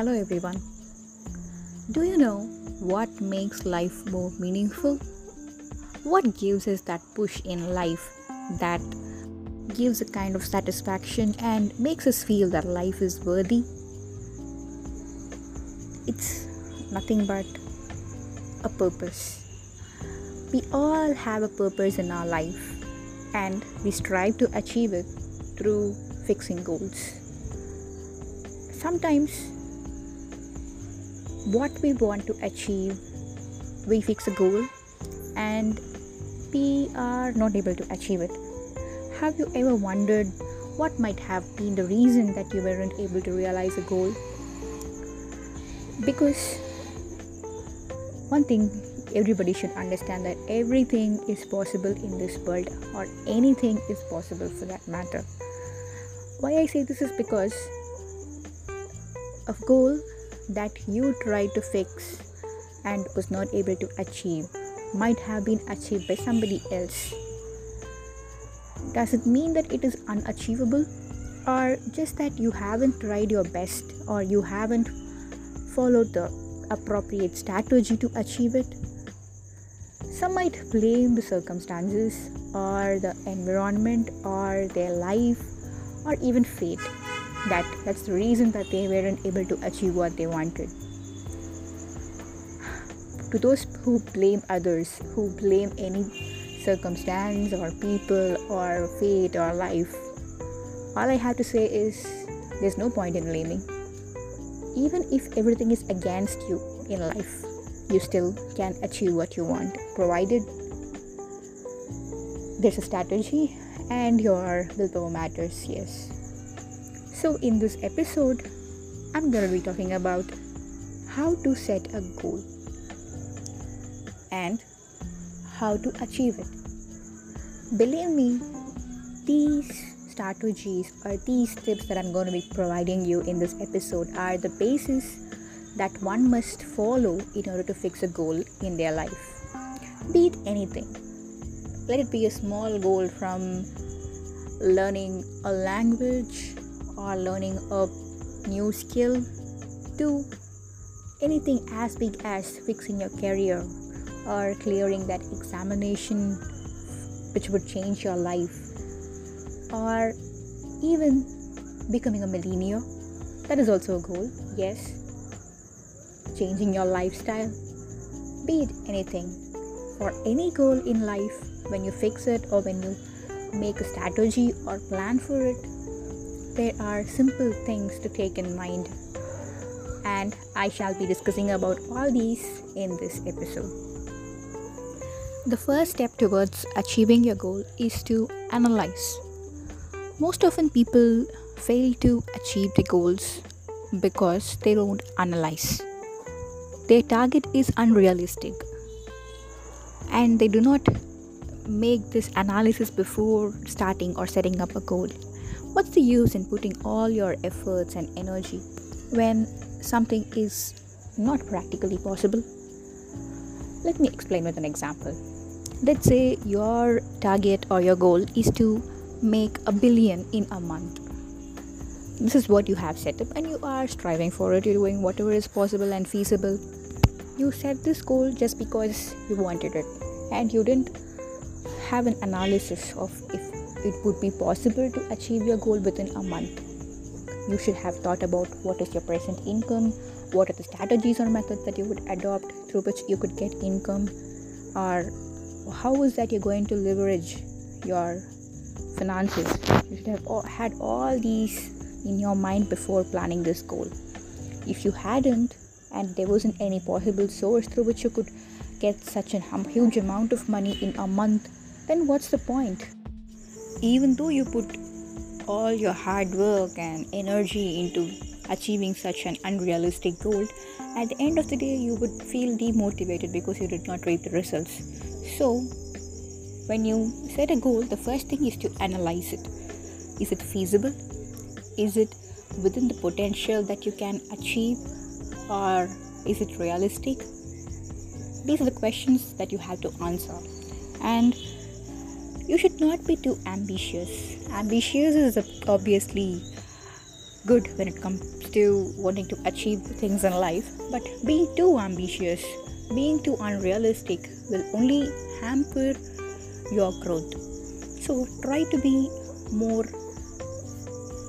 Hello, everyone. Do you know what makes life more meaningful? What gives us that push in life that gives a kind of satisfaction and makes us feel that life is worthy? It's nothing but a purpose. We all have a purpose in our life and we strive to achieve it through fixing goals. Sometimes, what we want to achieve, we fix a goal and we are not able to achieve it. Have you ever wondered what might have been the reason that you weren't able to realize a goal? Because one thing everybody should understand that everything is possible in this world or anything is possible for that matter why i say this is because a goal that you tried to fix and was not able to achieve might have been achieved by somebody else does it mean that it is unachievable or just that you haven't tried your best or you haven't followed the appropriate strategy to achieve it some might blame the circumstances or the environment or their life or even fate. That that's the reason that they weren't able to achieve what they wanted. To those who blame others, who blame any circumstance or people or fate or life, all I have to say is there's no point in blaming. Even if everything is against you in life, you still can achieve what you want, provided there's a strategy and your willpower matters, yes. So, in this episode, I'm gonna be talking about how to set a goal and how to achieve it. Believe me, these strategies or these tips that I'm going to be providing you in this episode are the basis that one must follow in order to fix a goal in their life. Be it anything. Let it be a small goal from learning a language or learning a new skill to anything as big as fixing your career or clearing that examination which would change your life or even becoming a millionaire that is also a goal yes changing your lifestyle, be it anything. For any goal in life, when you fix it or when you make a strategy or plan for it, there are simple things to take in mind. And I shall be discussing about all these in this episode. The first step towards achieving your goal is to analyze. Most often, people fail to achieve the goals because they don't analyze their target is unrealistic and they do not make this analysis before starting or setting up a goal. What's the use in putting all your efforts and energy when something is not practically possible? Let me explain with an example. Let's say your target or your goal is to make a billion in a month. This is what you have set up, and you are striving for it. You're doing whatever is possible and feasible you set this goal just because you wanted it and you didn't have an analysis of if it would be possible to achieve your goal within a month. You should have thought about what is your present income what are the strategies or methods that you would adopt through which you could get income or how is that you're going to leverage your finances. You should have had all these in your mind before planning this goal. If you hadn't and there wasn't any possible source through which you could get such a huge amount of money in a month, then what's the point? Even though you put all your hard work and energy into achieving such an unrealistic goal, at the end of the day, you would feel demotivated because you did not reap the results. So, when you set a goal, the first thing is to analyze it. Is it feasible? Is it within the potential that you can achieve? or is it realistic? These are the questions that you have to answer. And you should not be too ambitious. Ambitious is obviously good when it comes to wanting to achieve things in life, but being too ambitious, being too unrealistic will only hamper your growth. So try to be more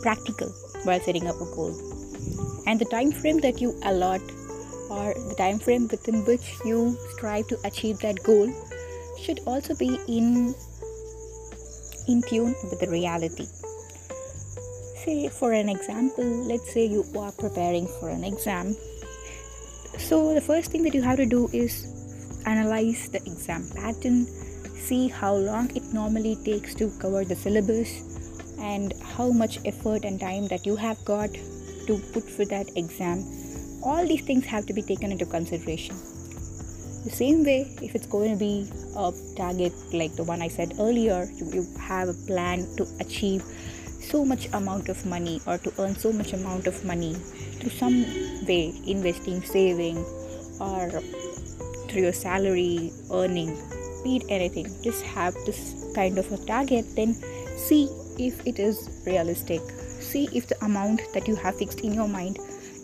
practical while setting up a goal. And the time frame that you allot or the time frame within which you strive to achieve that goal should also be in in tune with the reality. Say for an example let's say you are preparing for an exam. So the first thing that you have to do is analyze the exam pattern see how long it normally takes to cover the syllabus and how much effort and time that you have got to put for that exam. All these things have to be taken into consideration the same way if it's going to be a target like the one i said earlier you, you have a plan to achieve so much amount of money or to earn so much amount of money through some way investing saving or through your salary earning be it anything just have this kind of a target then see if it is realistic. See if the amount that you have fixed in your mind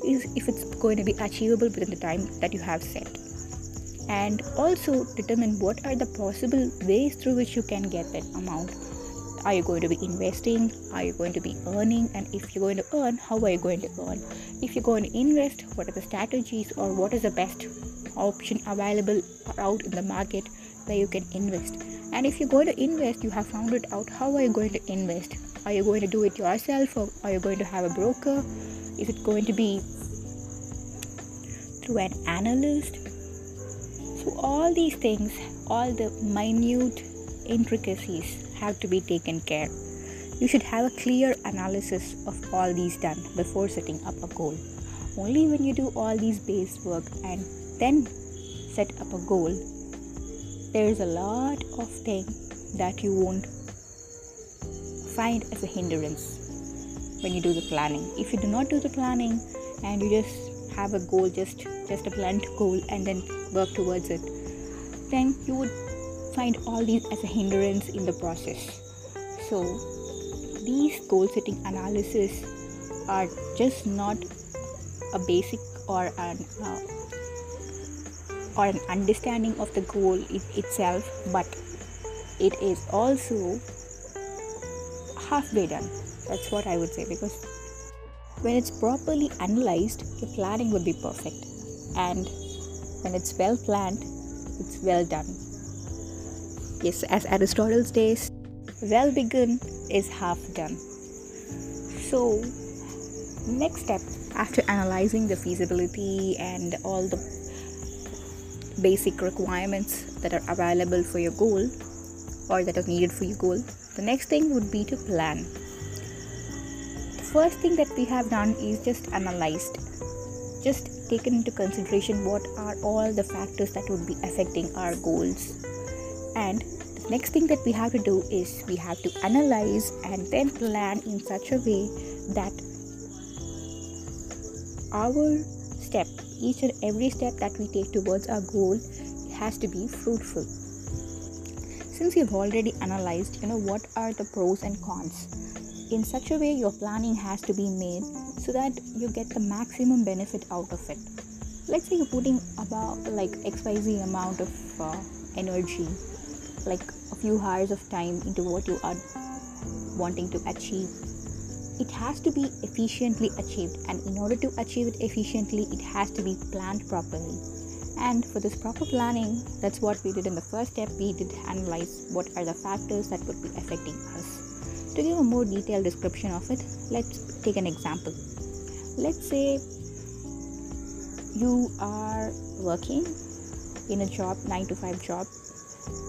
is if it's going to be achievable within the time that you have set and also determine what are the possible ways through which you can get that amount are you going to be investing are you going to be earning and if you're going to earn how are you going to earn if you're going to invest what are the strategies or what is the best option available out in the market where you can invest and if you're going to invest you have found it out how are you going to invest are you going to do it yourself or are you going to have a broker is it going to be through an analyst so all these things all the minute intricacies have to be taken care. You should have a clear analysis of all these done before setting up a goal. Only when you do all these base work and then set up a goal there's a lot of things that you won't find as a hindrance when you do the planning. If you do not do the planning and you just have a goal just just a blunt goal and then work towards it then you would find all these as a hindrance in the process. So these goal setting analysis are just not a basic or an uh, or an understanding of the goal in itself but it is also halfway done. That's what i would say because when it's properly analyzed your planning would be perfect. And when it's well planned it's well done. Yes as aristotle says well begun is half done. So next step after analyzing the feasibility and all the basic requirements that are available for your goal or that are needed for your goal the next thing would be to plan. The first thing that we have done is just analyzed just taken into consideration what are all the factors that would be affecting our goals. And the next thing that we have to do is we have to analyze and then plan in such a way that our step each and every step that we take towards our goal has to be fruitful. Since you've already analyzed you know what are the pros and cons? In such a way your planning has to be made so that you get the maximum benefit out of it. Let's say you're putting about like xyz amount of uh, energy like a few hours of time into what you are wanting to achieve. It has to be efficiently achieved and in order to achieve it efficiently it has to be planned properly. And for this proper planning that's what we did in the first step. We did analyze what are the factors that would be affecting us. To give a more detailed description of it let's take an example let's say you are working in a job 9 to 5 job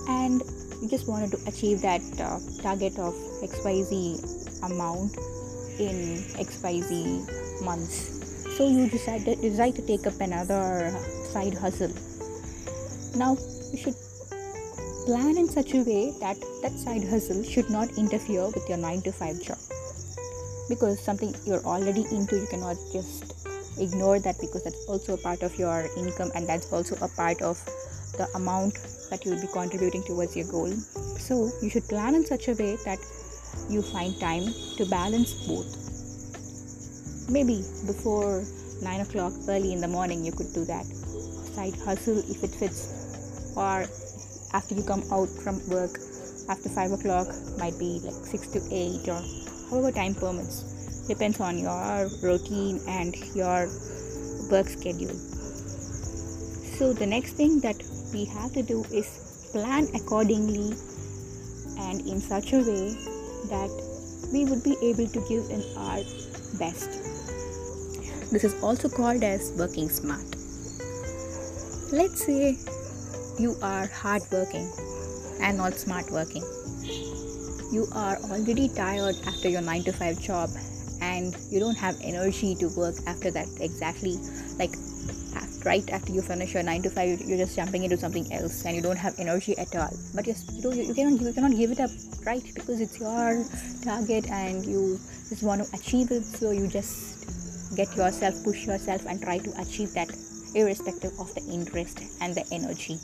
and you just wanted to achieve that uh, target of xyz amount in XYZ months. So you decide decide to take up another side hustle. Now you should plan in such a way that that side hustle should not interfere with your 9 to 5 job. Because something you're already into, you cannot just ignore that because that's also a part of your income and that's also a part of the amount that you will be contributing towards your goal. So you should plan in such a way that you find time to balance both. maybe before 9 o'clock early in the morning you could do that side hustle if it fits or after you come out from work after 5 o'clock might be like 6 to 8 or however time permits? Depends on your routine and your work schedule. So the next thing that we have to do is plan accordingly and in such a way that we would be able to give in our best. This is also called as working smart. Let's say you are hard working and not smart working you are already tired after your 9 to 5 job and you don't have energy to work after that exactly like right after you finish your 9 to 5 you're just jumping into something else and you don't have energy at all. But you, know, you cannot you cannot give it up right? Because it's your target and you just want to achieve it so you just get yourself push yourself and try to achieve that irrespective of the interest and the energy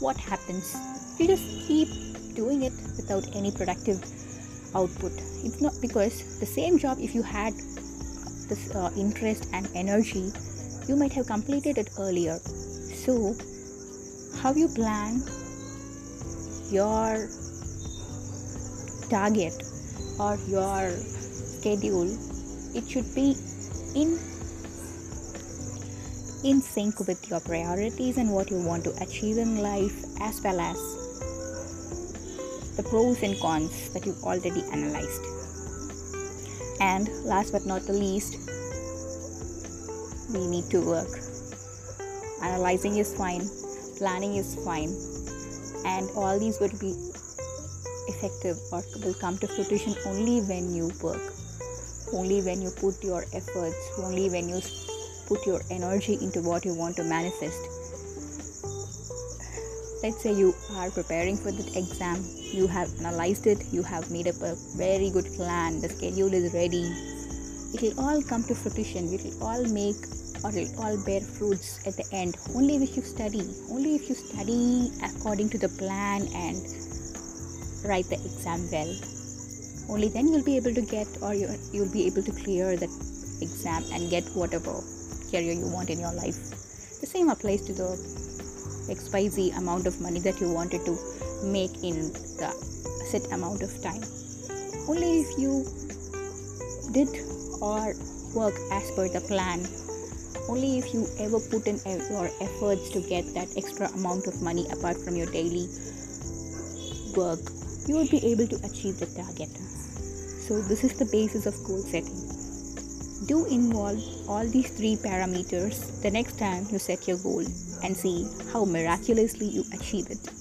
what happens. You just keep doing it without any productive output. It's not because the same job if you had this uh, interest and energy you might have completed it earlier. So how you plan your target or your schedule it should be in in sync with your priorities and what you want to achieve in life as well as the pros and cons that you've already analyzed. And last but not the least we need to work. Analyzing is fine planning is fine and all these would be effective or will come to fruition only when you work. Only when you put your efforts only when you put your energy into what you want to manifest. Let's say you are preparing for the exam you have analyzed it you have made up a very good plan the schedule is ready. It will all come to fruition it will all make or it will all bear fruits at the end. Only if you study only if you study according to the plan and write the exam well. Only then you'll be able to get or you, you'll be able to clear the exam and get whatever career you want in your life the same applies to the xyz amount of money that you wanted to make in the set amount of time only if you did or work as per the plan only if you ever put in your efforts to get that extra amount of money apart from your daily work you will be able to achieve the target. So, this is the basis of goal setting. Do involve all these three parameters the next time you set your goal and see how miraculously you achieve it.